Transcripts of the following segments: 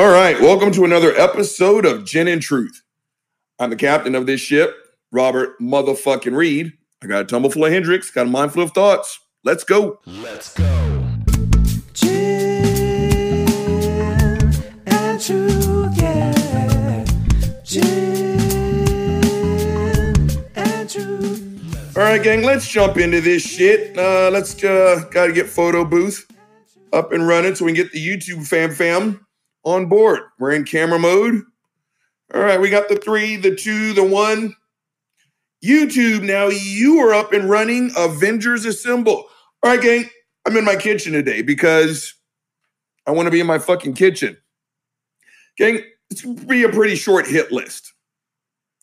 All right, welcome to another episode of Gin and Truth. I'm the captain of this ship, Robert motherfucking Reed. I got a tumble full of Hendrick's, got a mind full of thoughts. Let's go. Let's go. Gin and truth, yeah. Gin and truth. All right, gang, let's jump into this shit. Uh, let's uh, got to get photo booth up and running so we can get the YouTube fam fam on board. We're in camera mode. All right, we got the three, the two, the one. YouTube, now you are up and running. Avengers Assemble. All right, gang, I'm in my kitchen today because I want to be in my fucking kitchen. Gang, it's going to be a pretty short hit list.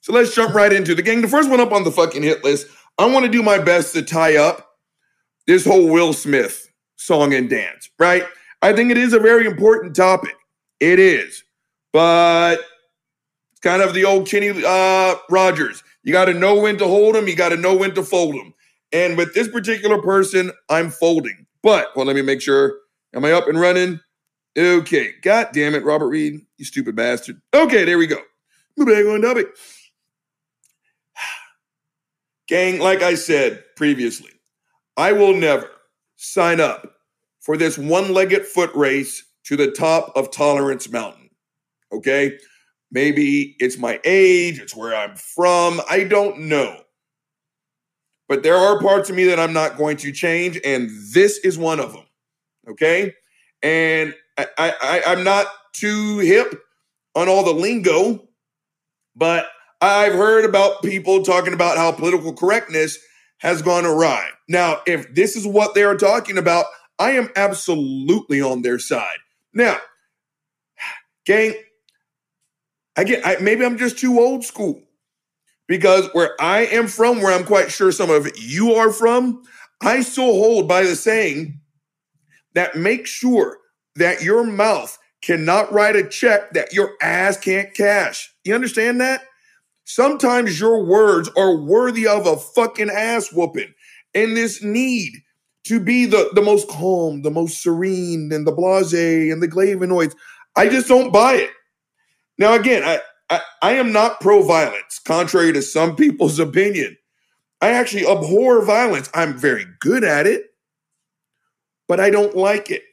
So let's jump right into the gang. The first one up on the fucking hit list, I want to do my best to tie up this whole Will Smith song and dance, right? I think it is a very important topic. It is. But it's kind of the old Kenny uh, Rogers. You got to know when to hold them, you got to know when to fold them. And with this particular person, I'm folding. But, well, let me make sure. Am I up and running? Okay. God damn it, Robert Reed, you stupid bastard. Okay, there we go. Move on topic. Gang, like I said previously, I will never sign up for this one legged foot race to the top of Tolerance Mountain. Okay? Maybe it's my age, it's where I'm from. I don't know. But there are parts of me that I'm not going to change, and this is one of them. Okay? And I, I, I'm not too hip on all the lingo, but I've heard about people talking about how political correctness has gone awry. Now, if this is what they are talking about, I am absolutely on their side. Now, gang, again, I, maybe I'm just too old school because where I am from, where I'm quite sure some of you are from, I still hold by the saying that make sure that your mouth cannot write a check that your ass can't cash. You understand that? Sometimes your words are worthy of a fucking ass whooping. And this need to be the, the most calm, the most serene, and the blase and the flavonoids. I just don't buy it. Now, again, I, I, I am not pro violence, contrary to some people's opinion. I actually abhor violence. I'm very good at it, but I don't like it.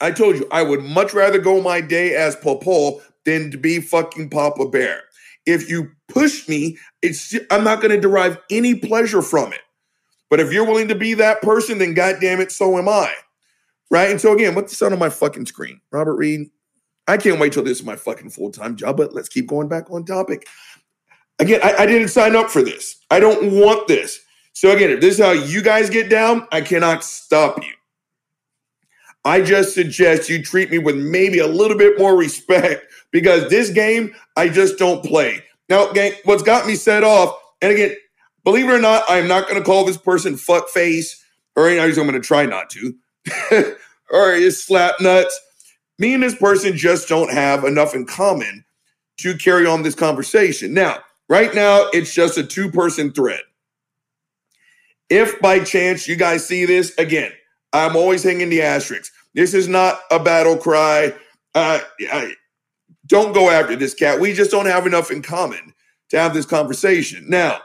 I told you, I would much rather go my day as Paul than to be fucking Papa Bear. If you push me, it's I'm not going to derive any pleasure from it. But if you're willing to be that person, then goddamn it, so am I. Right? And so again, what's the sound on my fucking screen? Robert Reed. I can't wait till this is my fucking full-time job, but let's keep going back on topic. Again, I, I didn't sign up for this. I don't want this. So again, if this is how you guys get down, I cannot stop you. I just suggest you treat me with maybe a little bit more respect because this game I just don't play. Now, gang, what's got me set off, and again, believe it or not, I'm not going to call this person fuck face, or know, I'm going to try not to, or is slap nuts. Me and this person just don't have enough in common to carry on this conversation. Now, right now, it's just a two person thread. If by chance you guys see this, again, I'm always hanging the asterisks. This is not a battle cry. Uh, I, don't go after this cat. We just don't have enough in common to have this conversation. Now,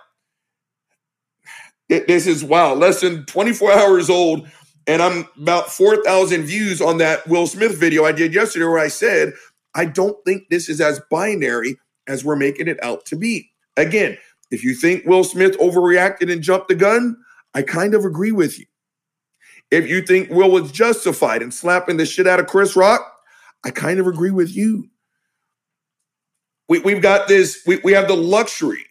this is wow, less than 24 hours old, and I'm about 4,000 views on that Will Smith video I did yesterday where I said, I don't think this is as binary as we're making it out to be. Again, if you think Will Smith overreacted and jumped the gun, I kind of agree with you. If you think Will was justified in slapping the shit out of Chris Rock, I kind of agree with you. We, we've got this, we, we have the luxury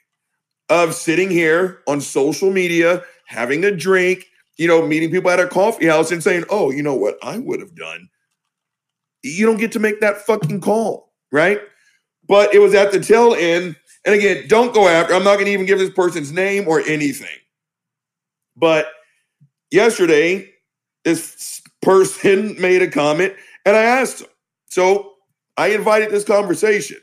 of sitting here on social media, having a drink, you know, meeting people at a coffee house and saying, oh, you know what I would have done. You don't get to make that fucking call, right? But it was at the tail end. And again, don't go after, I'm not going to even give this person's name or anything. But yesterday, this person made a comment and I asked him. So I invited this conversation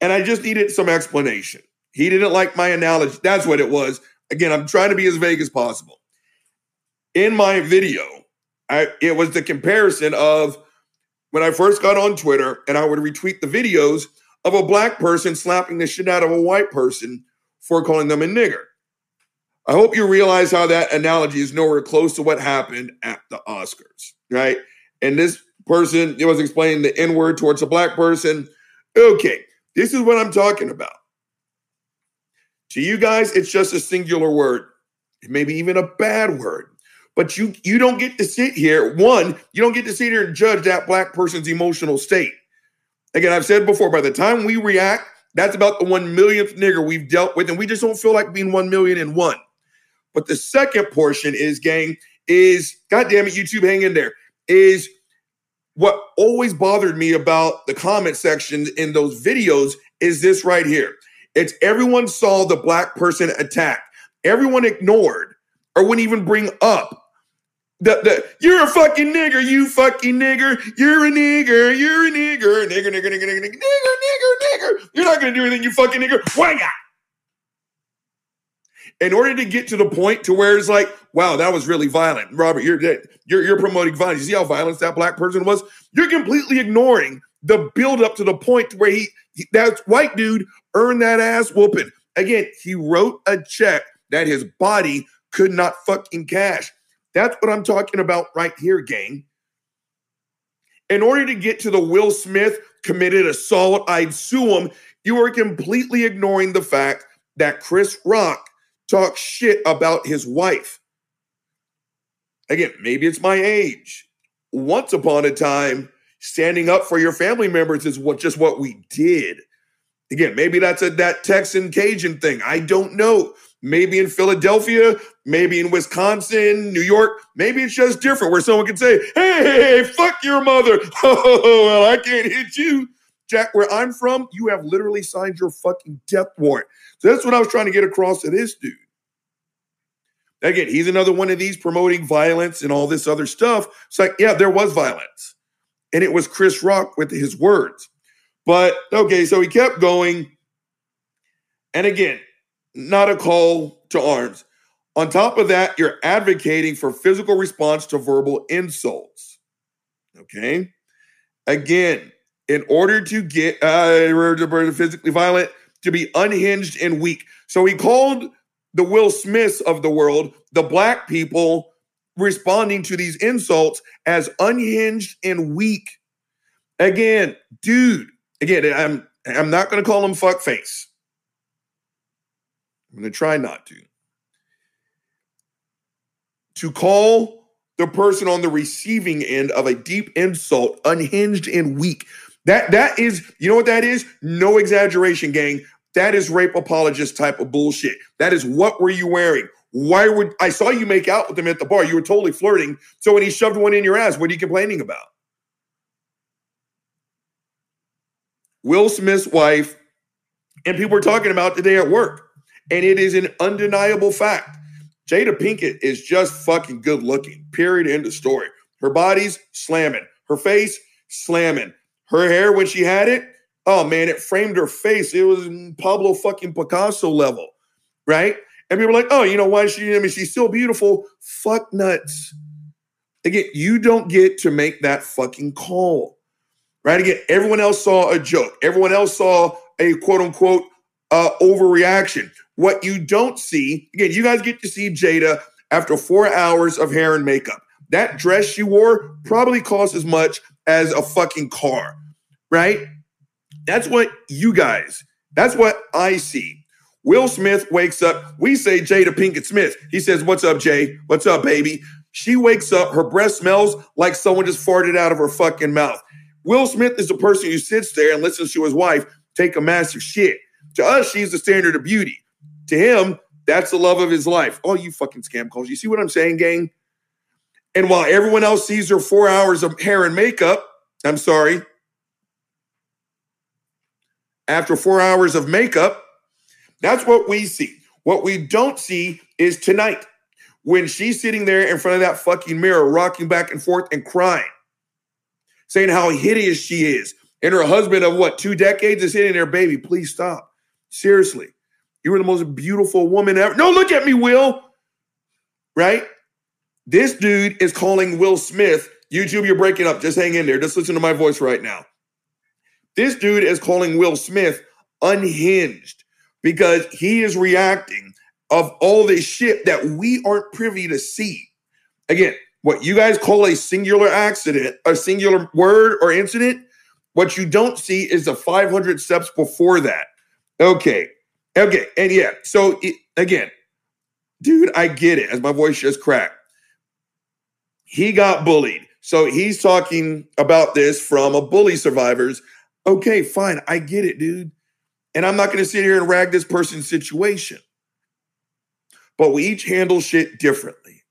and I just needed some explanation. He didn't like my analogy. That's what it was. Again, I'm trying to be as vague as possible. In my video, I, it was the comparison of when I first got on Twitter and I would retweet the videos of a black person slapping the shit out of a white person for calling them a nigger. I hope you realize how that analogy is nowhere close to what happened at the Oscars, right? And this person it was explaining the N word towards a black person. Okay, this is what I'm talking about. To you guys, it's just a singular word, maybe even a bad word. But you you don't get to sit here. One, you don't get to sit here and judge that black person's emotional state. Again, I've said before, by the time we react, that's about the one millionth nigger we've dealt with, and we just don't feel like being one million and one. But the second portion is, gang, is God damn it, YouTube, hang in there. Is what always bothered me about the comment section in those videos is this right here. It's everyone saw the black person attacked. Everyone ignored or wouldn't even bring up the, the you're a fucking nigger, you fucking nigger, you're a nigger, you're a nigger, nigger, nigger, nigger, nigger, nigger, nigger, nigger. You're not gonna do anything, you fucking nigger. Wanga. In order to get to the point to where it's like, wow, that was really violent, Robert. You're you're, you're promoting violence. You see how violent that black person was. You're completely ignoring the build up to the point where he that white dude earned that ass whooping. Again, he wrote a check that his body could not fucking cash. That's what I'm talking about right here, gang. In order to get to the Will Smith committed assault, I'd sue him, you are completely ignoring the fact that Chris Rock talks shit about his wife. Again, maybe it's my age. Once upon a time, standing up for your family members is what just what we did. Again, maybe that's a that Texan Cajun thing. I don't know. Maybe in Philadelphia, maybe in Wisconsin, New York, maybe it's just different where someone can say, hey, fuck your mother. Oh, well, I can't hit you. Jack, where I'm from, you have literally signed your fucking death warrant. So that's what I was trying to get across to this dude. Again, he's another one of these promoting violence and all this other stuff. It's like, yeah, there was violence. And it was Chris Rock with his words. But okay, so he kept going. And again, not a call to arms. On top of that, you're advocating for physical response to verbal insults. Okay. Again, in order to get uh, physically violent, to be unhinged and weak. So he called the Will Smiths of the world, the black people responding to these insults as unhinged and weak. Again, dude, again, I'm I'm not to call him fuckface. I'm to try not to. To call the person on the receiving end of a deep insult unhinged and weak. That that is, you know what that is? No exaggeration, gang. That is rape apologist type of bullshit. That is what were you wearing? Why would I saw you make out with him at the bar? You were totally flirting. So when he shoved one in your ass, what are you complaining about? Will Smith's wife, and people were talking about today at work. And it is an undeniable fact. Jada Pinkett is just fucking good looking. Period. End of story. Her body's slamming. Her face slamming. Her hair when she had it, oh man, it framed her face. It was Pablo fucking Picasso level, right? And people were like, oh, you know why is she? I mean, she's still beautiful. Fuck nuts. Again, you don't get to make that fucking call, right? Again, everyone else saw a joke. Everyone else saw a quote unquote uh, overreaction. What you don't see, again, you guys get to see Jada after four hours of hair and makeup. That dress she wore probably cost as much as a fucking car, right? That's what you guys, that's what I see. Will Smith wakes up. We say Jada Pinkett Smith. He says, What's up, Jay? What's up, baby? She wakes up, her breath smells like someone just farted out of her fucking mouth. Will Smith is the person who sits there and listens to his wife take a massive shit. To us, she's the standard of beauty. To him, that's the love of his life. Oh, you fucking scam calls. You see what I'm saying, gang? And while everyone else sees her four hours of hair and makeup, I'm sorry, after four hours of makeup, that's what we see. What we don't see is tonight when she's sitting there in front of that fucking mirror, rocking back and forth and crying, saying how hideous she is. And her husband of what, two decades is sitting there, baby, please stop. Seriously. You were the most beautiful woman ever. No, look at me, Will. Right? This dude is calling Will Smith, YouTube, you're breaking up. Just hang in there. Just listen to my voice right now. This dude is calling Will Smith unhinged because he is reacting of all this shit that we aren't privy to see. Again, what you guys call a singular accident, a singular word or incident, what you don't see is the 500 steps before that. Okay. Okay. And yeah, so it, again, dude, I get it as my voice just cracked. He got bullied. So he's talking about this from a bully survivors. Okay, fine. I get it, dude. And I'm not going to sit here and rag this person's situation. But we each handle shit differently.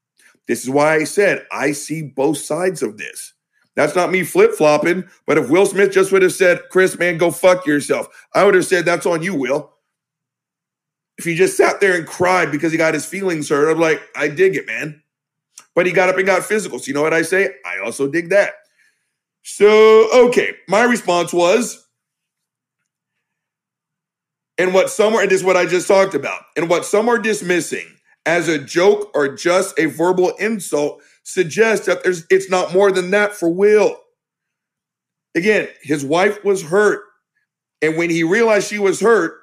This is why I said I see both sides of this. That's not me flip flopping. But if Will Smith just would have said, Chris, man, go fuck yourself, I would have said, that's on you, Will. If he just sat there and cried because he got his feelings hurt, I'm like, I dig it, man. But he got up and got physical. So you know what I say? I also dig that. So, okay, my response was, and what some are, and this is what I just talked about, and what some are dismissing as a joke or just a verbal insult suggests that there's it's not more than that for Will. Again, his wife was hurt. And when he realized she was hurt,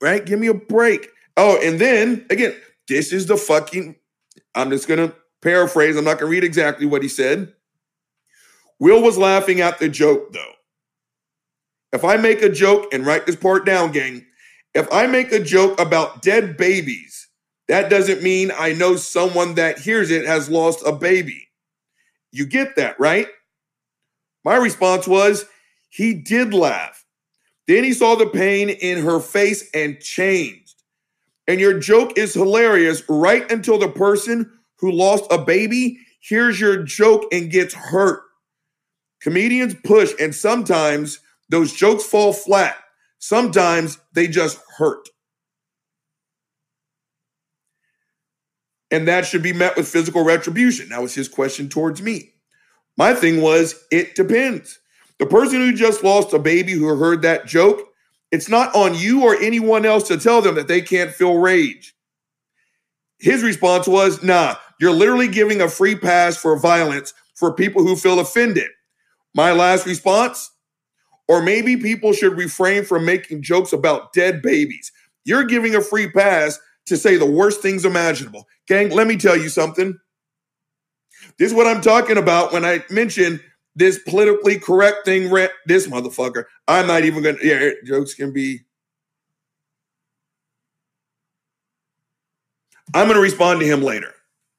right? Give me a break. Oh, and then again, this is the fucking, I'm just gonna paraphrase, I'm not gonna read exactly what he said. Will was laughing at the joke though. If I make a joke and write this part down, gang, if I make a joke about dead babies, that doesn't mean I know someone that hears it has lost a baby. You get that, right? My response was, he did laugh. Then he saw the pain in her face and changed. And your joke is hilarious right until the person who lost a baby hears your joke and gets hurt. Comedians push, and sometimes those jokes fall flat. Sometimes they just hurt. And that should be met with physical retribution. That was his question towards me. My thing was, it depends. The person who just lost a baby who heard that joke, it's not on you or anyone else to tell them that they can't feel rage. His response was, nah, you're literally giving a free pass for violence for people who feel offended. My last response, or maybe people should refrain from making jokes about dead babies. You're giving a free pass to say the worst things imaginable. Gang, let me tell you something. This is what I'm talking about when I mention this politically correct thing. This motherfucker. I'm not even gonna. Yeah, jokes can be. I'm gonna respond to him later.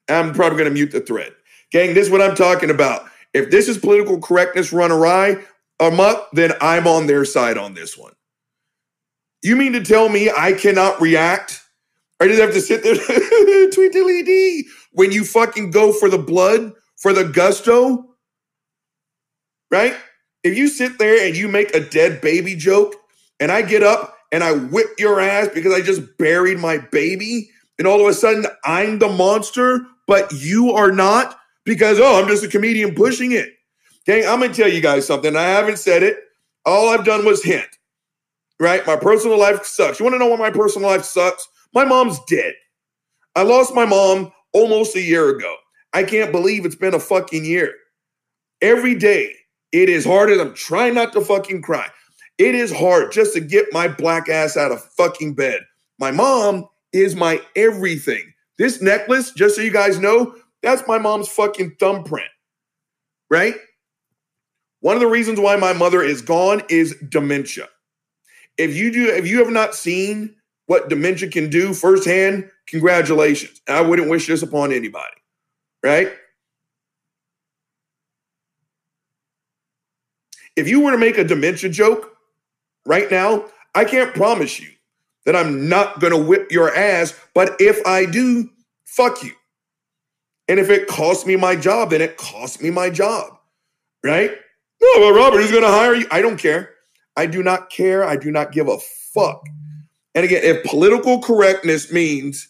I'm probably gonna mute the thread. Gang, this is what I'm talking about. If this is political correctness run awry amok, then I'm on their side on this one. You mean to tell me I cannot react? I just have to sit there, tweet D. When you fucking go for the blood, for the gusto, right? If you sit there and you make a dead baby joke, and I get up and I whip your ass because I just buried my baby, and all of a sudden I'm the monster, but you are not because, oh, I'm just a comedian pushing it. Gang, I'm gonna tell you guys something. I haven't said it. All I've done was hint, right? My personal life sucks. You wanna know why my personal life sucks? My mom's dead. I lost my mom almost a year ago. I can't believe it's been a fucking year. Every day, it is hard, and I'm trying not to fucking cry. It is hard just to get my black ass out of fucking bed. My mom is my everything. This necklace, just so you guys know, that's my mom's fucking thumbprint, right? One of the reasons why my mother is gone is dementia. If you do, if you have not seen what dementia can do firsthand, congratulations. I wouldn't wish this upon anybody, right? If you were to make a dementia joke right now, I can't promise you that I'm not going to whip your ass, but if I do, fuck you. And if it costs me my job, then it costs me my job, right? Well, Robert, who's going to hire you? I don't care. I do not care. I do not give a fuck. And again, if political correctness means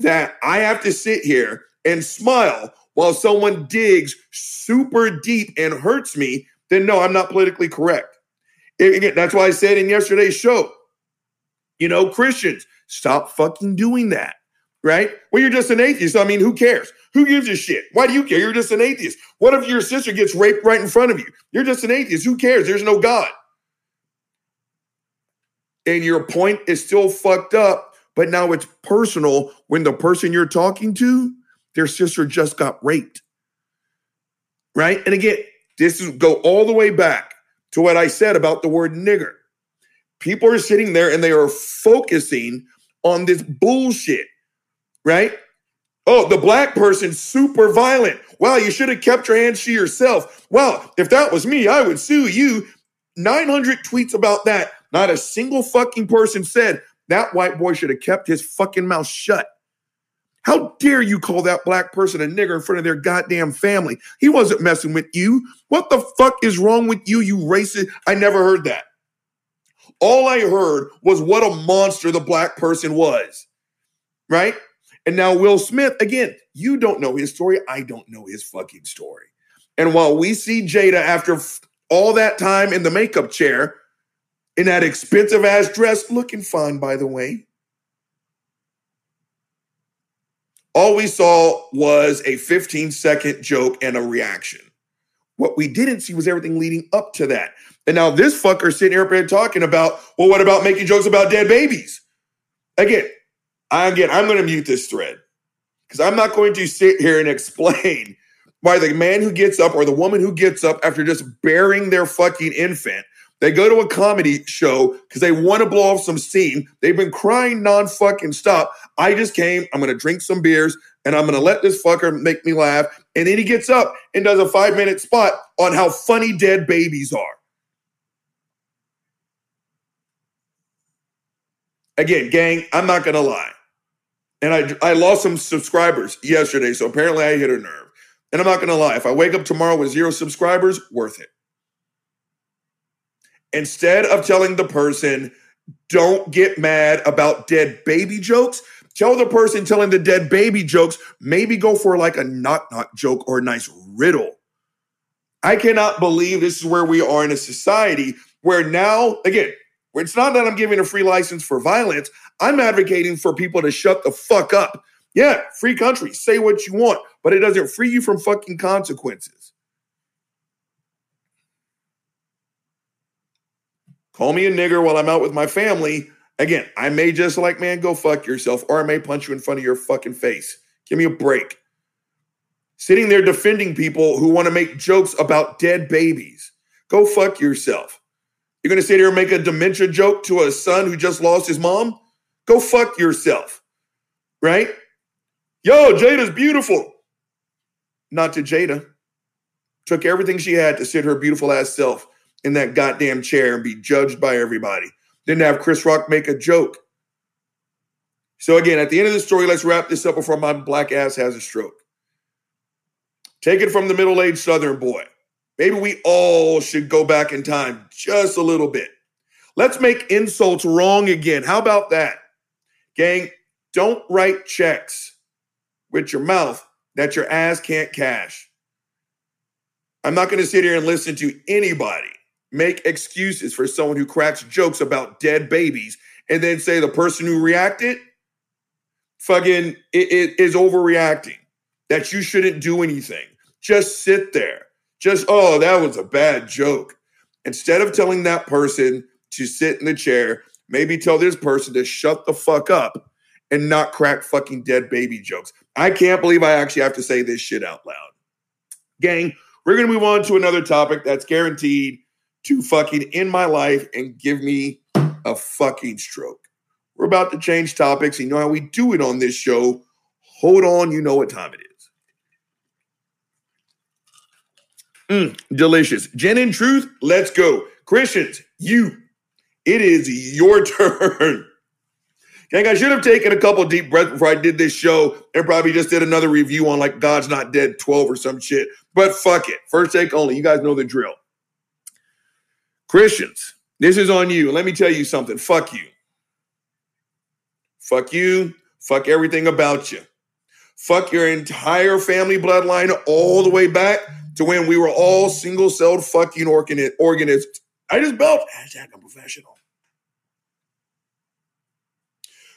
that I have to sit here and smile while someone digs super deep and hurts me, then no, I'm not politically correct. again, that's why I said in yesterday's show, you know, Christians, stop fucking doing that. right? Well, you're just an atheist. I mean, who cares? Who gives a shit? Why do you care? You're just an atheist. What if your sister gets raped right in front of you? You're just an atheist. Who cares? There's no God. And your point is still fucked up, but now it's personal when the person you're talking to, their sister just got raped. Right? And again, this is go all the way back to what I said about the word nigger. People are sitting there and they are focusing on this bullshit, right? Oh, the black person's super violent. Wow, you should have kept your hands to yourself. Well, if that was me, I would sue you. 900 tweets about that. Not a single fucking person said that white boy should have kept his fucking mouth shut. How dare you call that black person a nigger in front of their goddamn family? He wasn't messing with you. What the fuck is wrong with you, you racist? I never heard that. All I heard was what a monster the black person was, right? And now Will Smith, again, you don't know his story. I don't know his fucking story. And while we see Jada after all that time in the makeup chair, in that expensive ass dress, looking fine, by the way, all we saw was a 15 second joke and a reaction. What we didn't see was everything leading up to that. And now this fucker sitting here talking about, well, what about making jokes about dead babies? Again, I again, I'm going to mute this thread because I'm not going to sit here and explain why the man who gets up or the woman who gets up after just burying their fucking infant, they go to a comedy show because they want to blow off some steam. They've been crying non fucking stop. I just came. I'm going to drink some beers and I'm going to let this fucker make me laugh. And then he gets up and does a five minute spot on how funny dead babies are. Again, gang, I'm not going to lie. And I, I lost some subscribers yesterday. So apparently I hit a nerve. And I'm not going to lie. If I wake up tomorrow with zero subscribers, worth it. Instead of telling the person, don't get mad about dead baby jokes, tell the person telling the dead baby jokes, maybe go for like a knock knock joke or a nice riddle. I cannot believe this is where we are in a society where now, again, it's not that I'm giving a free license for violence. I'm advocating for people to shut the fuck up. Yeah, free country, say what you want, but it doesn't free you from fucking consequences. Call me a nigger while I'm out with my family. Again, I may just like, man, go fuck yourself, or I may punch you in front of your fucking face. Give me a break. Sitting there defending people who want to make jokes about dead babies. Go fuck yourself. You're going to sit here and make a dementia joke to a son who just lost his mom? Go fuck yourself. Right? Yo, Jada's beautiful. Not to Jada. Took everything she had to sit her beautiful ass self in that goddamn chair and be judged by everybody. Didn't have Chris Rock make a joke. So, again, at the end of the story, let's wrap this up before my black ass has a stroke. Take it from the middle aged Southern boy. Maybe we all should go back in time just a little bit. Let's make insults wrong again. How about that? Gang, don't write checks with your mouth that your ass can't cash. I'm not going to sit here and listen to anybody make excuses for someone who cracks jokes about dead babies and then say the person who reacted fucking is overreacting that you shouldn't do anything just sit there just oh that was a bad joke instead of telling that person to sit in the chair maybe tell this person to shut the fuck up and not crack fucking dead baby jokes i can't believe i actually have to say this shit out loud gang we're gonna move on to another topic that's guaranteed to fucking end my life and give me a fucking stroke. We're about to change topics. You know how we do it on this show. Hold on, you know what time it is. Mm, delicious. Gin and Truth, let's go. Christians, you, it is your turn. Gang, I should have taken a couple deep breaths before I did this show and probably just did another review on like God's Not Dead 12 or some shit. But fuck it. First take only. You guys know the drill. Christians, this is on you. Let me tell you something. Fuck you. Fuck you. Fuck everything about you. Fuck your entire family bloodline all the way back to when we were all single celled fucking organi- organisms. I just built hashtag I'm professional.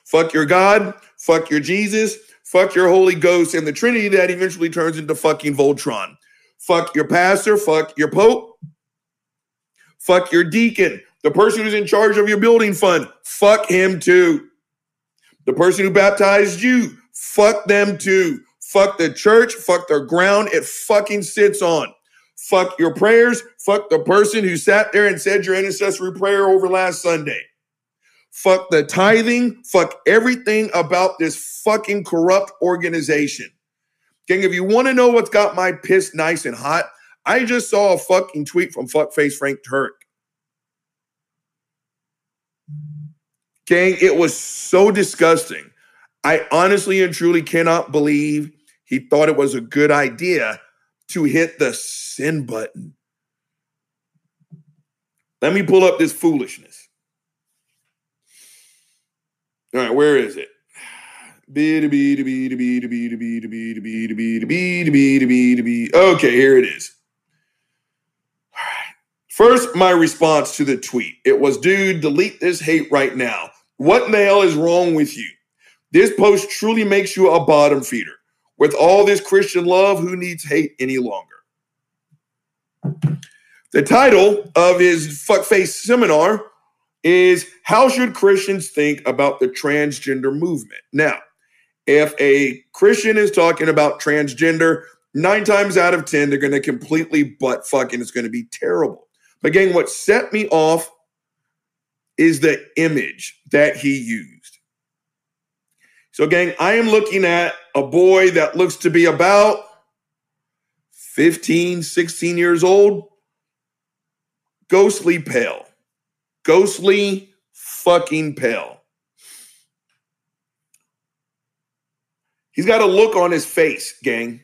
Fuck your God, fuck your Jesus, fuck your Holy Ghost, and the Trinity that eventually turns into fucking Voltron. Fuck your pastor, fuck your Pope, fuck your deacon, the person who's in charge of your building fund, fuck him too. The person who baptized you, fuck them too. Fuck the church, fuck the ground it fucking sits on. Fuck your prayers, fuck the person who sat there and said your intercessory prayer over last Sunday. Fuck the tithing, fuck everything about this fucking corrupt organization. Gang, if you want to know what's got my piss nice and hot, I just saw a fucking tweet from fuckface Frank Turk. Gang, it was so disgusting. I honestly and truly cannot believe he thought it was a good idea to hit the send button. Let me pull up this foolishness. All right, where is it? B to B to B to B to B to B to B to B to B to B to B to B to B. Okay, here it is. All right. First, my response to the tweet. It was, dude, delete this hate right now. What in the hell is wrong with you? This post truly makes you a bottom feeder. With all this Christian love, who needs hate any longer? The title of his fuckface seminar is How Should Christians Think About the Transgender Movement? Now, if a Christian is talking about transgender, nine times out of 10, they're going to completely butt fuck and it's going to be terrible. But again, what set me off is the image that he used. So, gang, I am looking at a boy that looks to be about 15, 16 years old, ghostly pale, ghostly fucking pale. He's got a look on his face, gang.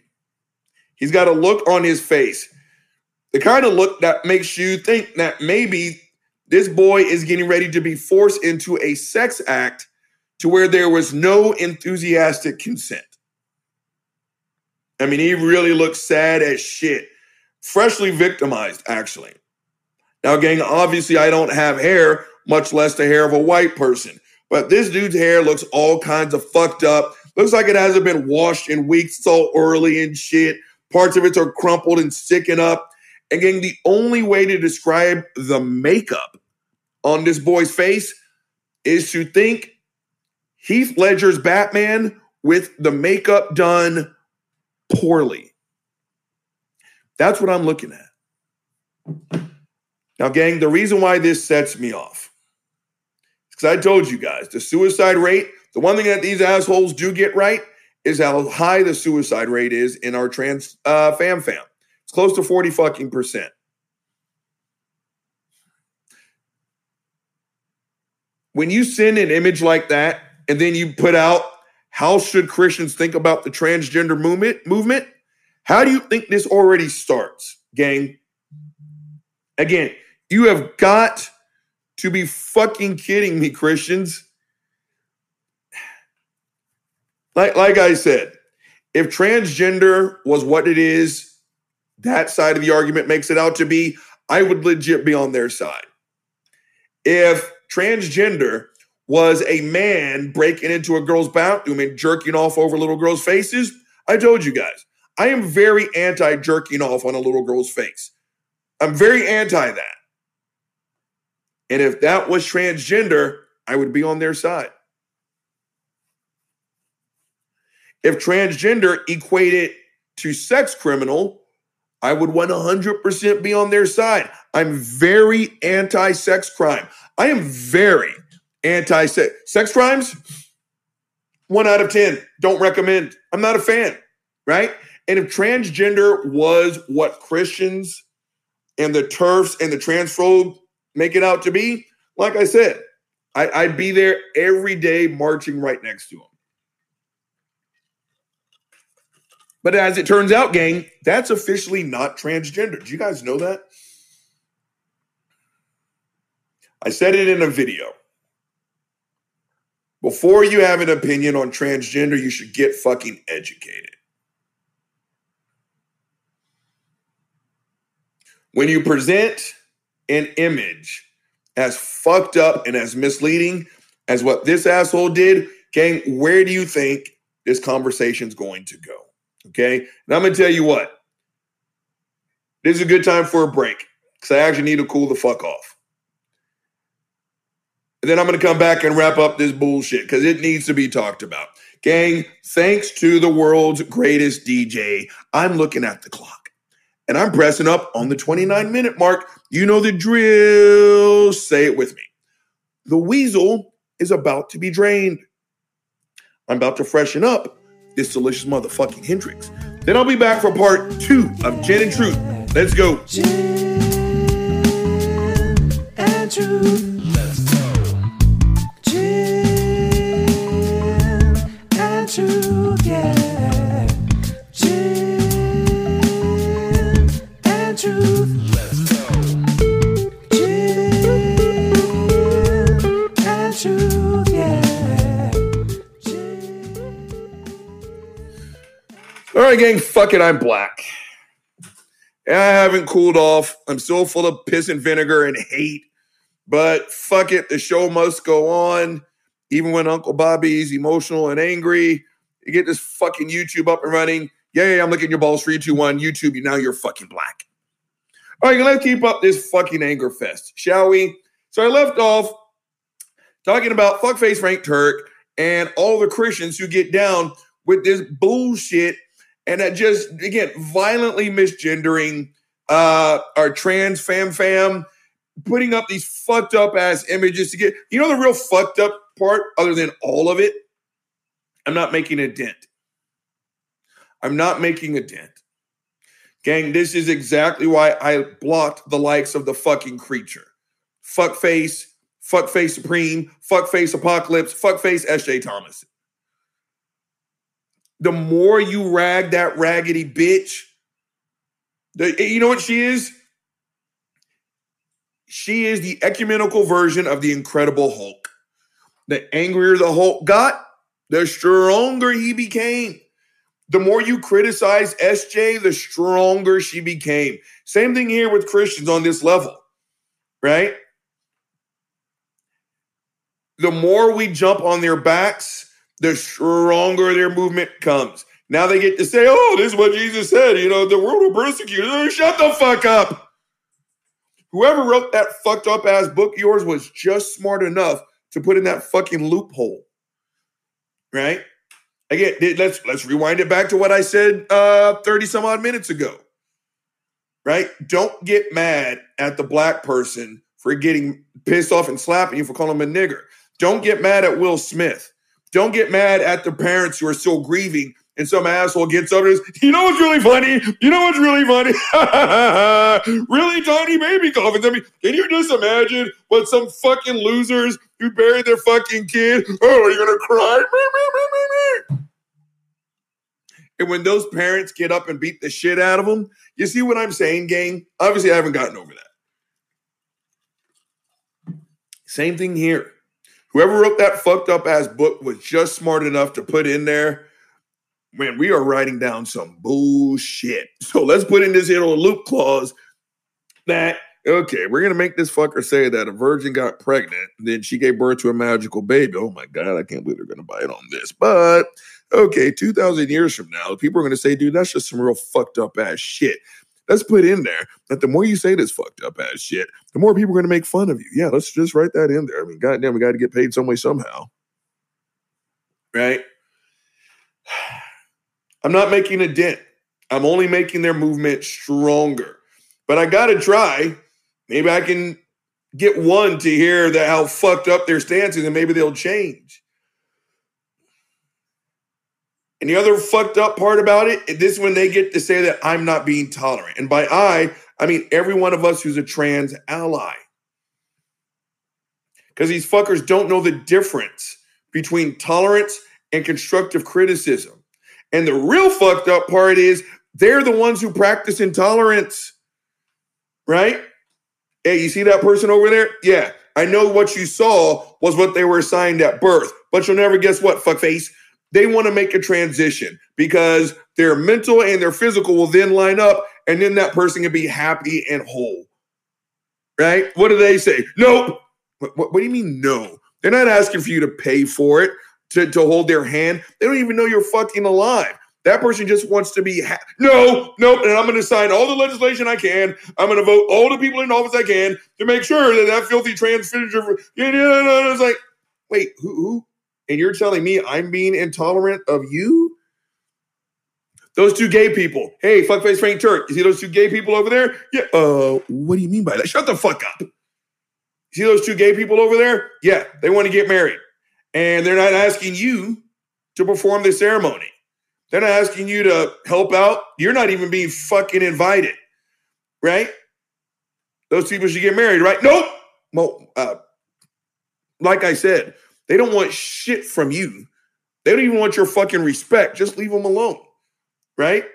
He's got a look on his face. The kind of look that makes you think that maybe this boy is getting ready to be forced into a sex act to where there was no enthusiastic consent. I mean, he really looks sad as shit. Freshly victimized, actually. Now, gang, obviously, I don't have hair, much less the hair of a white person. But this dude's hair looks all kinds of fucked up. Looks like it hasn't been washed in weeks, so early and shit. Parts of it are crumpled and sticking up. Again, the only way to describe the makeup on this boy's face is to think Heath Ledger's Batman with the makeup done poorly. That's what I'm looking at. Now, gang, the reason why this sets me off is because I told you guys the suicide rate the one thing that these assholes do get right is how high the suicide rate is in our trans uh, fam fam. It's close to 40 fucking percent. When you send an image like that and then you put out how should Christians think about the transgender movement movement? How do you think this already starts, gang? Again, you have got to be fucking kidding me, Christians. like like I said, if transgender was what it is, that side of the argument makes it out to be, I would legit be on their side. If transgender was a man breaking into a girl's bathroom and jerking off over little girls' faces, I told you guys, I am very anti jerking off on a little girl's face. I'm very anti that. And if that was transgender, I would be on their side. If transgender equated to sex criminal, I would 100% be on their side. I'm very anti sex crime. I am very anti sex crimes. One out of 10. Don't recommend. I'm not a fan, right? And if transgender was what Christians and the TERFs and the transphobe make it out to be, like I said, I, would be there every day marching right next to them. But as it turns out, gang, that's officially not transgender. Do you guys know that? I said it in a video. Before you have an opinion on transgender, you should get fucking educated. When you present an image as fucked up and as misleading, as what this asshole did, gang, where do you think this conversation's going to go? Okay. And I'm going to tell you what, this is a good time for a break because I actually need to cool the fuck off. And then I'm going to come back and wrap up this bullshit because it needs to be talked about. Gang, thanks to the world's greatest DJ, I'm looking at the clock and I'm pressing up on the 29 minute mark. You know the drill. Say it with me. The weasel is about to be drained. I'm about to freshen up this delicious motherfucking Hendrick's. Then I'll be back for part two of Gin and Truth. Let's go. Right, gang, fuck it, I'm black. I haven't cooled off. I'm still full of piss and vinegar and hate. But fuck it, the show must go on. Even when Uncle Bobby's emotional and angry, you get this fucking YouTube up and running. Yeah, I'm looking at your balls. Three, two, one. YouTube, now you're fucking black. All right, let's keep up this fucking anger fest, shall we? So I left off talking about fuckface Frank Turk and all the Christians who get down with this bullshit and that just again violently misgendering uh our trans fam fam putting up these fucked up ass images to get you know the real fucked up part other than all of it? I'm not making a dent. I'm not making a dent. Gang this is exactly why i blocked the likes of the fucking creature. Fuckface fuckface supreme fuckface apocalypse fuckface sj thomas the more you rag that raggedy bitch, the, you know what she is? She is the ecumenical version of the Incredible Hulk. The angrier the Hulk got, the stronger he became. The more you criticize SJ, the stronger she became. Same thing here with Christians on this level, right? The more we jump on their backs, the stronger their movement comes. Now they get to say, oh, this is what Jesus said. You know, the world will persecute. Oh, Shut the fuck up. Whoever wrote that fucked up ass book yours was just smart enough to put in that fucking loophole. Right? Again, let's let's rewind it back to what I said uh 30 some odd minutes ago. Right? Don't get mad at the black person for getting pissed off and slapping you for calling him a nigger. Don't get mad at Will Smith. Don't get mad at the parents who are still grieving and some asshole gets up and says, you know what's really funny? You know what's really funny? really tiny baby coffins. I mean, can you just imagine what some fucking losers who buried their fucking kid? Oh, are you gonna cry? And when those parents get up and beat the shit out of them, you see what I'm saying, gang? Obviously, I haven't gotten over that. Same thing here. Whoever wrote that fucked up ass book was just smart enough to put in there man, we are writing down some bullshit. So let's put in this little loop clause that okay, we're gonna make this fucker say that a virgin got pregnant, then she gave birth to a magical baby. Oh my god, I can't believe they're gonna bite on this. But okay, two thousand years from now, people are gonna say, dude, that's just some real fucked up ass shit. Let's put in there that the more you say this fucked up ass shit, the more people are gonna make fun of you. Yeah, let's just write that in there. I mean, goddamn, we got to get paid some way somehow, right? I'm not making a dent. I'm only making their movement stronger. But I got to try. Maybe I can get one to hear that how fucked up their stance is and maybe they'll change. And the other fucked up part about it, this is when they get to say that I'm not being tolerant. And by I, I mean every one of us who's a trans ally. Because these fuckers don't know the difference between tolerance and constructive criticism. And the real fucked up part is they're the ones who practice intolerance, right? Hey, you see that person over there? Yeah, I know what you saw was what they were assigned at birth, but you'll never guess what, fuckface. They want to make a transition because their mental and their physical will then line up, and then that person can be happy and whole. Right? What do they say? Nope. What, what, what do you mean, no? They're not asking for you to pay for it, to, to hold their hand. They don't even know you're fucking alive. That person just wants to be ha- no, nope. And I'm going to sign all the legislation I can. I'm going to vote all the people in office I can to make sure that that filthy transgender. No, no, It's like, wait, who, who? And you're telling me I'm being intolerant of you? Those two gay people. Hey, fuckface Frank Turk. You see those two gay people over there? Yeah. Uh, what do you mean by that? Shut the fuck up. You see those two gay people over there? Yeah, they want to get married. And they're not asking you to perform the ceremony. They're not asking you to help out. You're not even being fucking invited, right? Those people should get married, right? Nope. Well, uh, like I said, they don't want shit from you. They don't even want your fucking respect. Just leave them alone, right?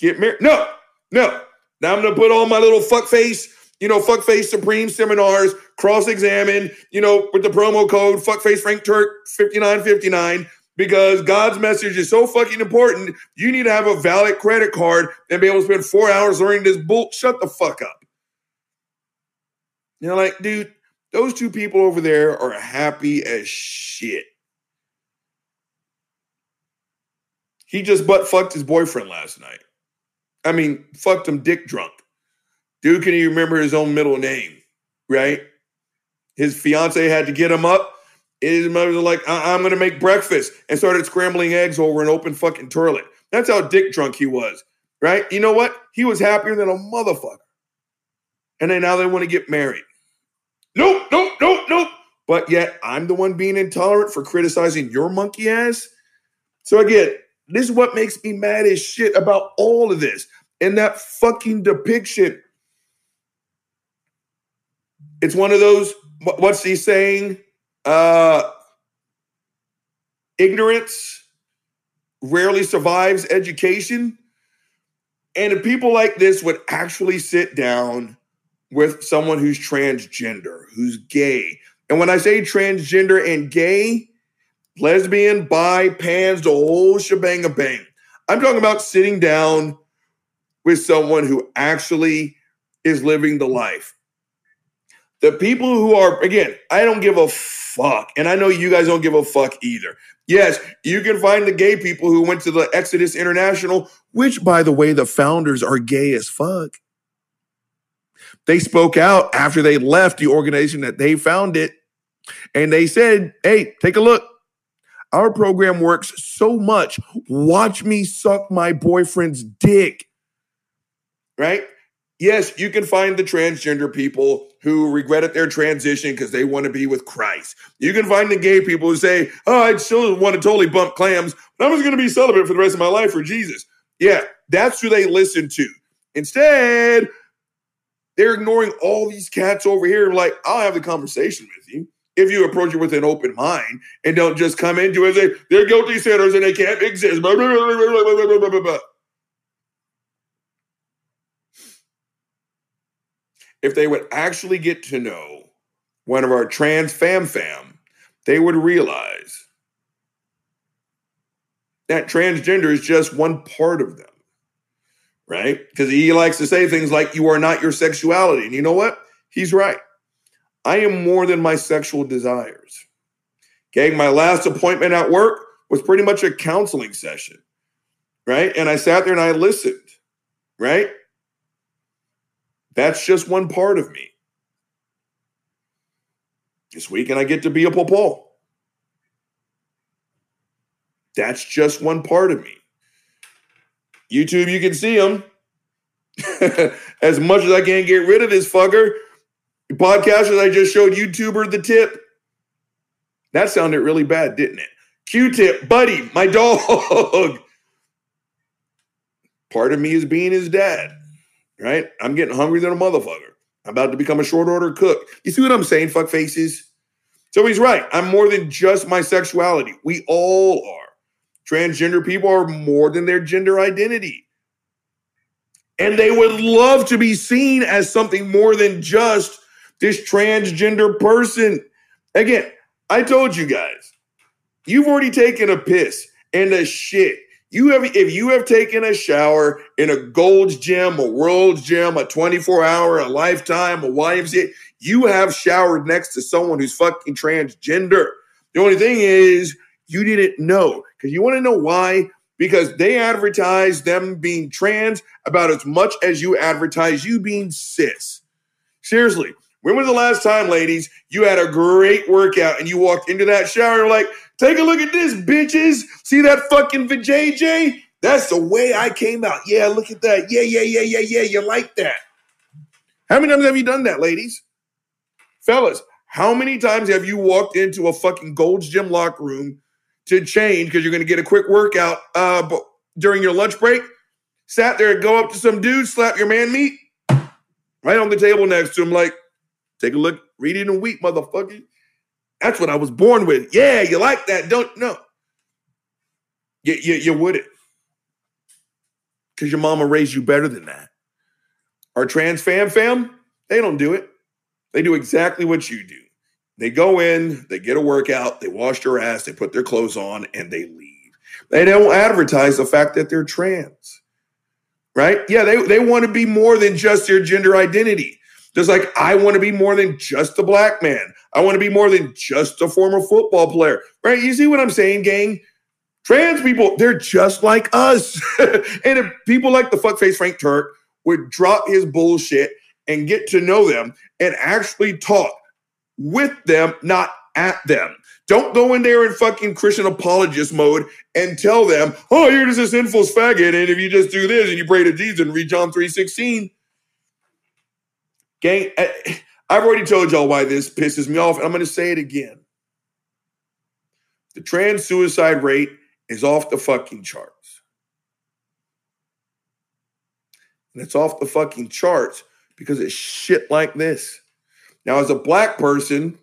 Get married. No, no. Now I'm gonna put all my little fuckface, you know, fuckface supreme seminars, cross-examine, you know, with the promo code fuckface Frank Turk 5959 because God's message is so fucking important. You need to have a valid credit card and be able to spend four hours learning this bull. Shut the fuck up. You know, like, dude, those two people over there are happy as shit. He just butt fucked his boyfriend last night. I mean, fucked him dick drunk. Dude can even remember his own middle name, right? His fiance had to get him up his mother was like, uh-uh, I- am gonna make breakfast and started scrambling eggs over an open fucking toilet. That's how dick drunk he was, right? You know what? He was happier than a motherfucker. And then now they want to get married. Nope, nope, nope, nope. But yet I'm the one being intolerant for criticizing your monkey ass. So again, this is what makes me mad as shit about all of this. And that fucking depiction. It's one of those, what's he saying? Uh, ignorance rarely survives education. And if people like this would actually sit down with someone who's transgender, who's gay. And when I say transgender and gay, lesbian, bi, pans, the whole shebang of bang. I'm talking about sitting down with someone who actually is living the life. The people who are, again, I don't give a fuck. And I know you guys don't give a fuck either. Yes, you can find the gay people who went to the Exodus International, which, by the way, the founders are gay as fuck. They spoke out after they left the organization that they founded, and they said, hey, take a look. Our program works so much. Watch me suck my boyfriend's dick. Right? Yes, you can find the transgender people who regretted their transition because they want to be with Christ. You can find the gay people who say, Oh, I still want to totally bump clams, but I'm just going to be celibate for the rest of my life for Jesus. Yeah, that's who they listen to. Instead, they're ignoring all these cats over here. Like, I'll have the conversation with you if you approach it with an open mind and don't just come into it and say, they're guilty sinners and they can't exist. If they would actually get to know one of our trans fam fam, they would realize that transgender is just one part of them, right? Because he likes to say things like, you are not your sexuality. And you know what? He's right. I am more than my sexual desires. Okay, my last appointment at work was pretty much a counseling session, right? And I sat there and I listened, right? That's just one part of me. This weekend, I get to be a Paul. That's just one part of me. YouTube, you can see him. as much as I can't get rid of this fucker, podcasters, I just showed YouTuber the tip. That sounded really bad, didn't it? Q tip, buddy, my dog. Part of me is being his dad right? I'm getting hungry than a motherfucker. I'm about to become a short order cook. You see what I'm saying, fuck faces? So he's right. I'm more than just my sexuality. We all are. Transgender people are more than their gender identity. And they would love to be seen as something more than just this transgender person. Again, I told you guys, you've already taken a piss and a shit You have if you have taken a shower in a Gold's Gym, a World's Gym, a 24 hour, a Lifetime, a YMCA, you have showered next to someone who's fucking transgender. The only thing is you didn't know because you want to know why? Because they advertise them being trans about as much as you advertise you being cis. Seriously, when was the last time, ladies, you had a great workout and you walked into that shower and like, take a look at this, bitches. See that fucking vajayjay? That's the way I came out. Yeah, look at that. Yeah, yeah, yeah, yeah, yeah. You like that. How many times have you done that, ladies? Fellas, how many times have you walked into a fucking Gold's Gym locker room to change because you're going to get a quick workout uh, during your lunch break? Sat there, go up to some dude, slap your man meat right on the table next to him, like, take a look, read it and weep, motherfucker. That's what I was born with. Yeah, you like that, don't no. You, you, you wouldn't. Because your mama raised you better than that. Our trans fam fam, they don't do it. They do exactly what you do. They go in, they get a workout, they wash their ass, they put their clothes on, and they leave. They don't advertise the fact that they're trans. Right? Yeah, they, they want to be more than just their gender identity. Just like I want to be more than just a black man. I want to be more than just a former football player. Right? You see what I'm saying, gang? Trans people, they're just like us. and if people like the fuckface Frank Turk would drop his bullshit and get to know them and actually talk with them, not at them. Don't go in there in fucking Christian apologist mode and tell them, oh, you're just a sinful faggot, and if you just do this and you pray to Jesus and read John 3.16. Gang, I- I've already told y'all why this pisses me off, and I'm going to say it again. The trans suicide rate is off the fucking charts. And it's off the fucking charts because it's shit like this. Now, as a black person,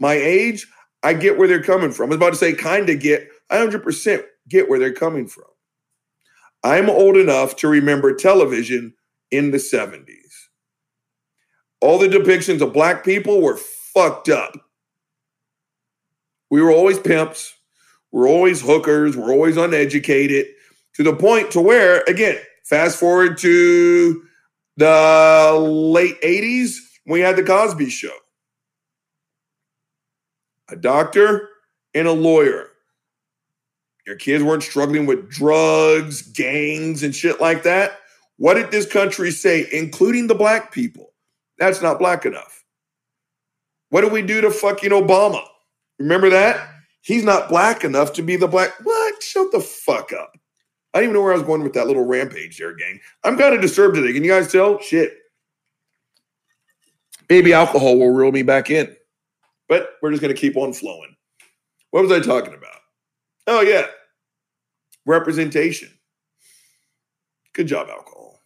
my age, I get where they're coming from. I was about to say, kind of get, I 100% get where they're coming from. I'm old enough to remember television in the 70s. All the depictions of black people were fucked up. We were always pimps. We're always hookers. We're always uneducated to the point to where, again, fast forward to the late 80s, we had the Cosby Show. A doctor and a lawyer. Your kids weren't struggling with drugs, gangs, and shit like that. What did this country say, including the black people? That's not black enough. What did we do to fucking Obama? Remember that? He's not black enough to be the black. What? Shut the fuck up. I didn't even know where I was going with that little rampage there, gang. I'm kind of disturbed today. Can you guys tell? Shit. Maybe alcohol will reel me back in. But we're just going to keep on flowing. What was I talking about? Oh, yeah. Representation. Good job, alcohol.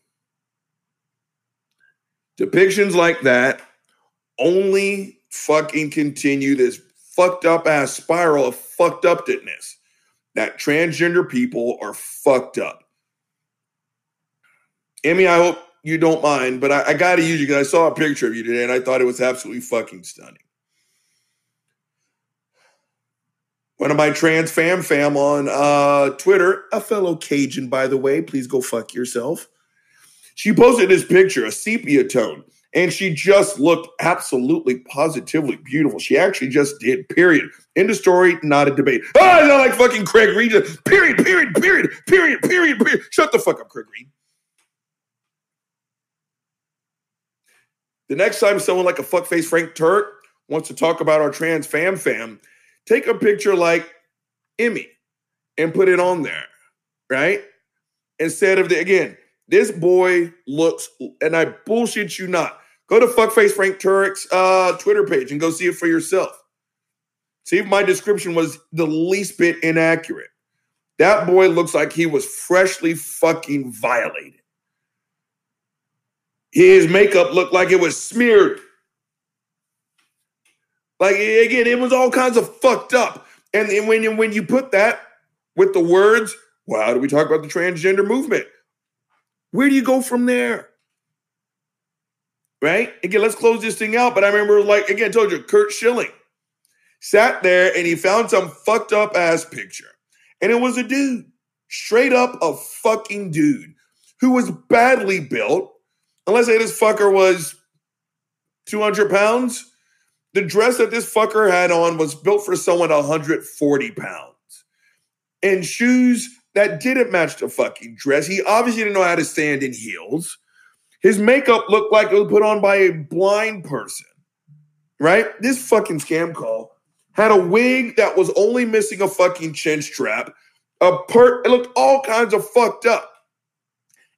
Depictions like that only fucking continue this fucked up ass spiral of fucked upness that transgender people are fucked up. Emmy, I hope you don't mind, but I, I got to use you because I saw a picture of you today and I thought it was absolutely fucking stunning. One of my trans fam fam on uh, Twitter, a fellow Cajun, by the way, please go fuck yourself. She posted this picture, a sepia tone, and she just looked absolutely positively beautiful. She actually just did, period. End of story, not a debate. Oh, I sound like fucking Craig Reed. Period, period, period, period, period, period. Shut the fuck up, Craig Reed. The next time someone like a fuckface Frank Turk wants to talk about our trans fam fam, take a picture like Emmy and put it on there, right? Instead of the, again, this boy looks, and I bullshit you not. Go to fuckface Frank Turk's uh, Twitter page and go see it for yourself. See if my description was the least bit inaccurate. That boy looks like he was freshly fucking violated. His makeup looked like it was smeared. Like again, it was all kinds of fucked up. And then when when you put that with the words, well, how do we talk about the transgender movement? Where do you go from there? Right? Again, let's close this thing out. But I remember, like, again, I told you, Curt Schilling sat there and he found some fucked up ass picture. And it was a dude straight up a fucking dude who was badly built. And let's say this fucker was 200 pounds. The dress that this fucker had on was built for someone 140 pounds. And shoes that didn't match the fucking dress. He obviously didn't know how to stand in heels. His makeup looked like it was put on by a blind person, right? This fucking scam call had a wig that was only missing a fucking chin strap. A per, it looked all kinds of fucked up.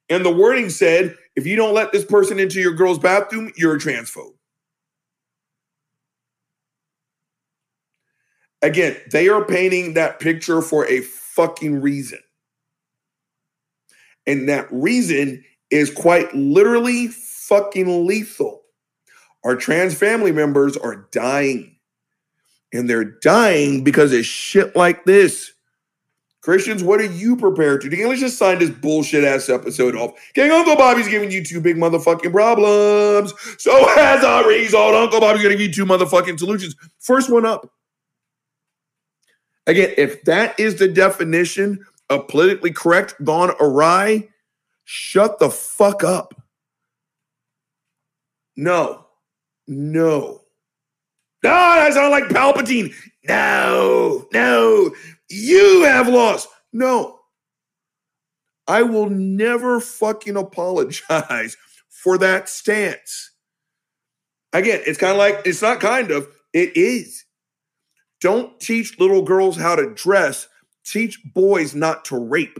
And the wording said, if you don't let this person into your girl's bathroom, you're a transphobe. Again, they are painting that picture for a fucking reason. And that reason is quite literally fucking lethal. Our trans family members are dying. And they're dying because of shit like this. Christians, what are you prepared to do? Let's just sign this bullshit ass episode off. Gang, Uncle Bobby's giving you two big motherfucking problems. So as a result, Uncle Bobby's gonna give you two motherfucking solutions. First one up. Again, if that is the definition of politically correct gone awry, shut the fuck up. No, no. Ah, no, I sound like Palpatine. No, no. You have lost. No. I will never fucking apologize for that stance. Again, it's kind of like, it's not kind of, it is. Don't teach little girls how to dress, teach boys not to rape.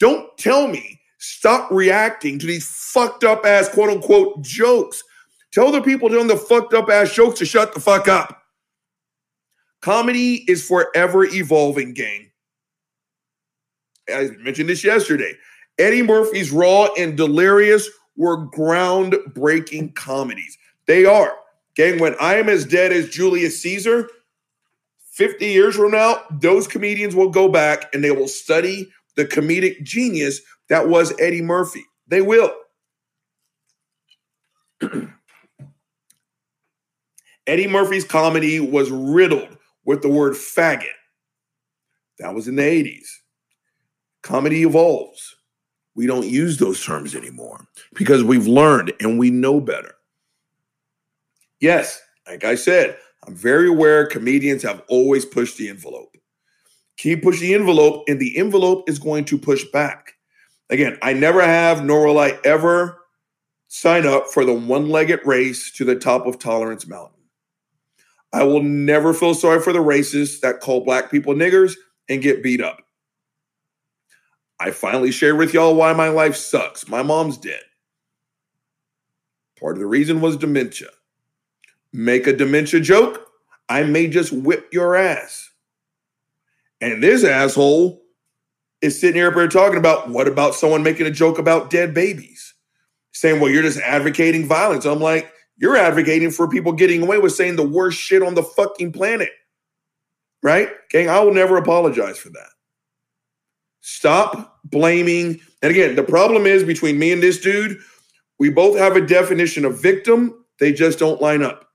Don't tell me stop reacting to these fucked up ass quote unquote jokes. Tell the people doing the fucked up ass jokes to shut the fuck up. Comedy is forever evolving, gang. I mentioned this yesterday. Eddie Murphy's Raw and Delirious were groundbreaking comedies. They are. Gang, when I am as dead as Julius Caesar, 50 years from now, those comedians will go back and they will study the comedic genius that was Eddie Murphy. They will. Eddie Murphy's comedy was riddled with the word faggot. That was in the 80s. Comedy evolves. We don't use those terms anymore because we've learned and we know better. Yes, like I said, I'm very aware comedians have always pushed the envelope. Keep pushing the envelope, and the envelope is going to push back. Again, I never have, nor will I ever sign up for the one legged race to the top of Tolerance Mountain. I will never feel sorry for the racists that call black people niggers and get beat up. I finally share with y'all why my life sucks. My mom's dead. Part of the reason was dementia. Make a dementia joke, I may just whip your ass. And this asshole is sitting here up here talking about what about someone making a joke about dead babies? Saying, well, you're just advocating violence. I'm like, you're advocating for people getting away with saying the worst shit on the fucking planet. Right? Gang, I will never apologize for that. Stop blaming. And again, the problem is between me and this dude, we both have a definition of victim, they just don't line up.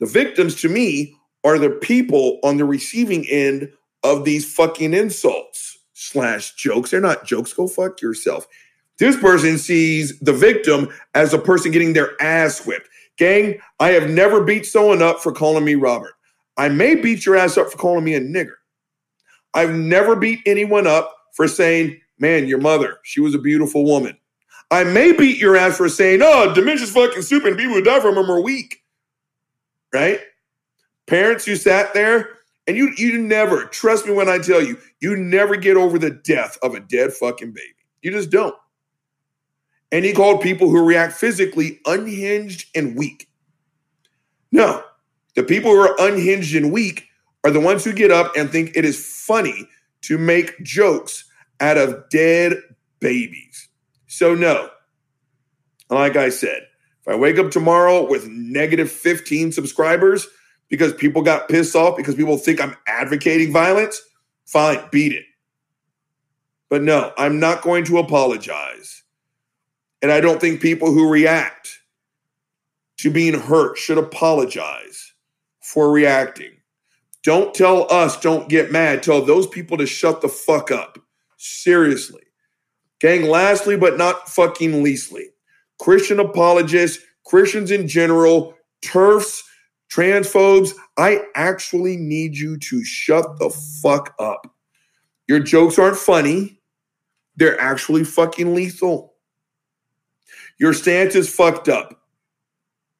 The victims to me are the people on the receiving end of these fucking insults slash jokes. They're not jokes. Go fuck yourself. This person sees the victim as a person getting their ass whipped. Gang, I have never beat someone up for calling me Robert. I may beat your ass up for calling me a nigger. I've never beat anyone up for saying, man, your mother, she was a beautiful woman. I may beat your ass for saying, oh, dementia's fucking stupid and people who die from them are weak. Right? Parents who sat there and you you never, trust me when I tell you, you never get over the death of a dead fucking baby. You just don't. And he called people who react physically unhinged and weak. No, the people who are unhinged and weak are the ones who get up and think it is funny to make jokes out of dead babies. So, no, like I said, if I wake up tomorrow with negative 15 subscribers because people got pissed off because people think I'm advocating violence, fine, beat it. But no, I'm not going to apologize. And I don't think people who react to being hurt should apologize for reacting. Don't tell us, don't get mad. Tell those people to shut the fuck up. Seriously. Gang, lastly, but not fucking leastly, Christian apologists, Christians in general, TERFs, transphobes, I actually need you to shut the fuck up. Your jokes aren't funny, they're actually fucking lethal. Your stance is fucked up.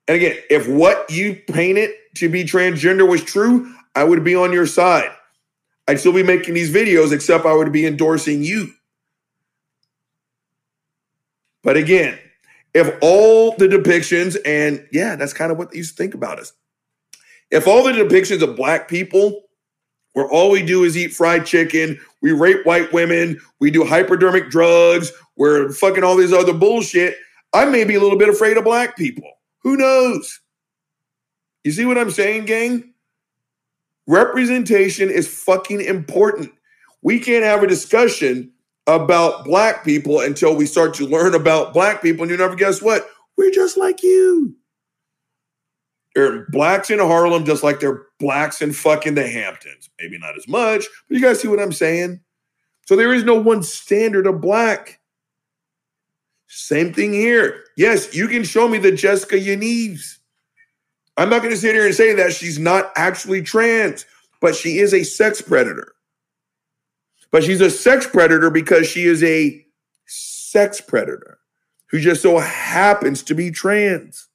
And again, if what you painted to be transgender was true, I would be on your side. I'd still be making these videos, except I would be endorsing you. But again, if all the depictions, and yeah, that's kind of what they used to think about us. If all the depictions of black people, where all we do is eat fried chicken, we rape white women, we do hypodermic drugs, we're fucking all these other bullshit, I may be a little bit afraid of black people. Who knows? You see what I'm saying, gang? Representation is fucking important. We can't have a discussion about black people until we start to learn about black people. And you never guess what? We're just like you. There are blacks in Harlem just like there are blacks in fucking the Hamptons. Maybe not as much, but you guys see what I'm saying? So there is no one standard of black. Same thing here. Yes, you can show me the Jessica Yanives. I'm not going to sit here and say that she's not actually trans, but she is a sex predator. But she's a sex predator because she is a sex predator who just so happens to be trans.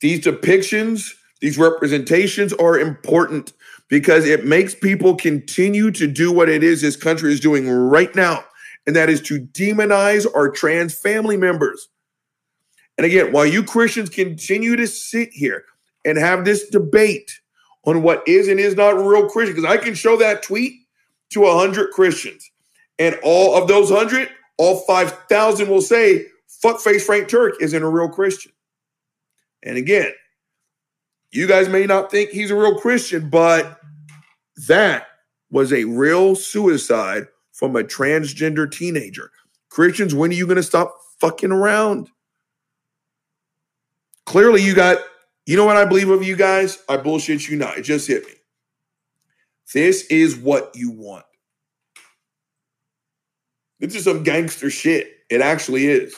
These depictions, these representations are important because it makes people continue to do what it is this country is doing right now, and that is to demonize our trans family members. And again, while you Christians continue to sit here and have this debate on what is and is not a real Christian, because I can show that tweet to 100 Christians, and all of those 100, all 5,000 will say, fuckface Frank Turk isn't a real Christian. And again, you guys may not think he's a real Christian, but that was a real suicide from a transgender teenager. Christians, when are you going to stop fucking around? Clearly, you got, you know what I believe of you guys? I bullshit you not. It just hit me. This is what you want. This is some gangster shit. It actually is.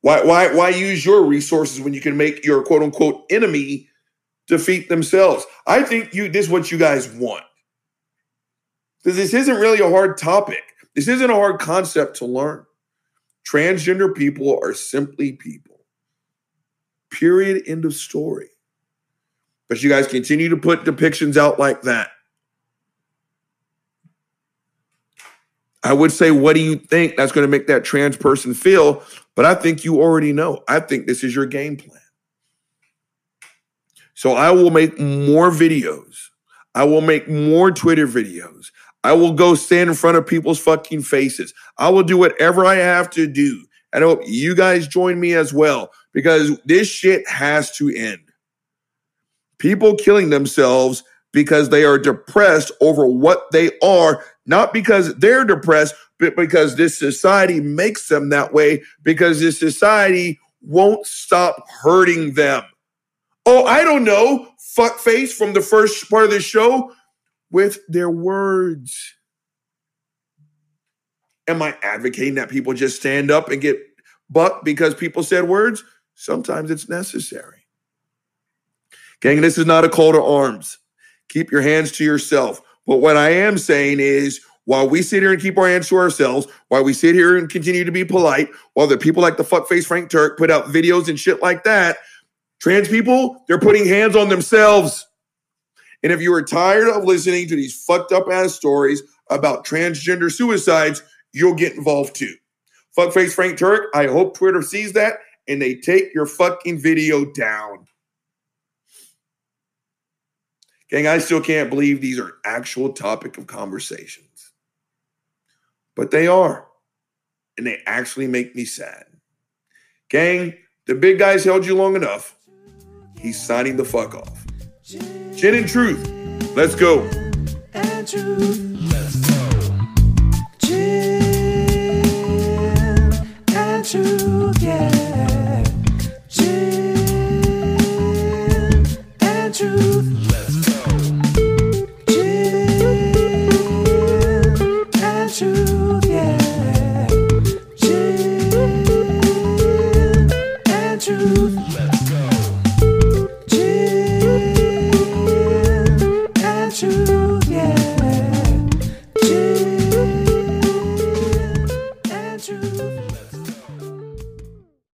Why, why, why use your resources when you can make your quote unquote enemy defeat themselves? I think you this is what you guys want. Because this isn't really a hard topic. This isn't a hard concept to learn. Transgender people are simply people. Period. End of story. But you guys continue to put depictions out like that. I would say, what do you think that's going to make that trans person feel? But I think you already know. I think this is your game plan. So I will make more videos. I will make more Twitter videos. I will go stand in front of people's fucking faces. I will do whatever I have to do. And I hope you guys join me as well because this shit has to end. People killing themselves because they are depressed over what they are, not because they're depressed, but because this society makes them that way, because this society won't stop hurting them. Oh, I don't know, fuckface from the first part of the show with their words. Am I advocating that people just stand up and get bucked because people said words? Sometimes it's necessary. Gang, this is not a call to arms. Keep your hands to yourself. But what I am saying is, while we sit here and keep our hands to ourselves, while we sit here and continue to be polite, while the people like the fuckface Frank Turk put out videos and shit like that, trans people, they're putting hands on themselves. And if you are tired of listening to these fucked up ass stories about transgender suicides, you'll get involved too. Fuckface Frank Turk, I hope Twitter sees that and they take your fucking video down. Gang, I still can't believe these are actual topic of conversations. But they are. And they actually make me sad. Gang, the big guys held you long enough. He's signing the fuck off. Gin and truth. Let's go.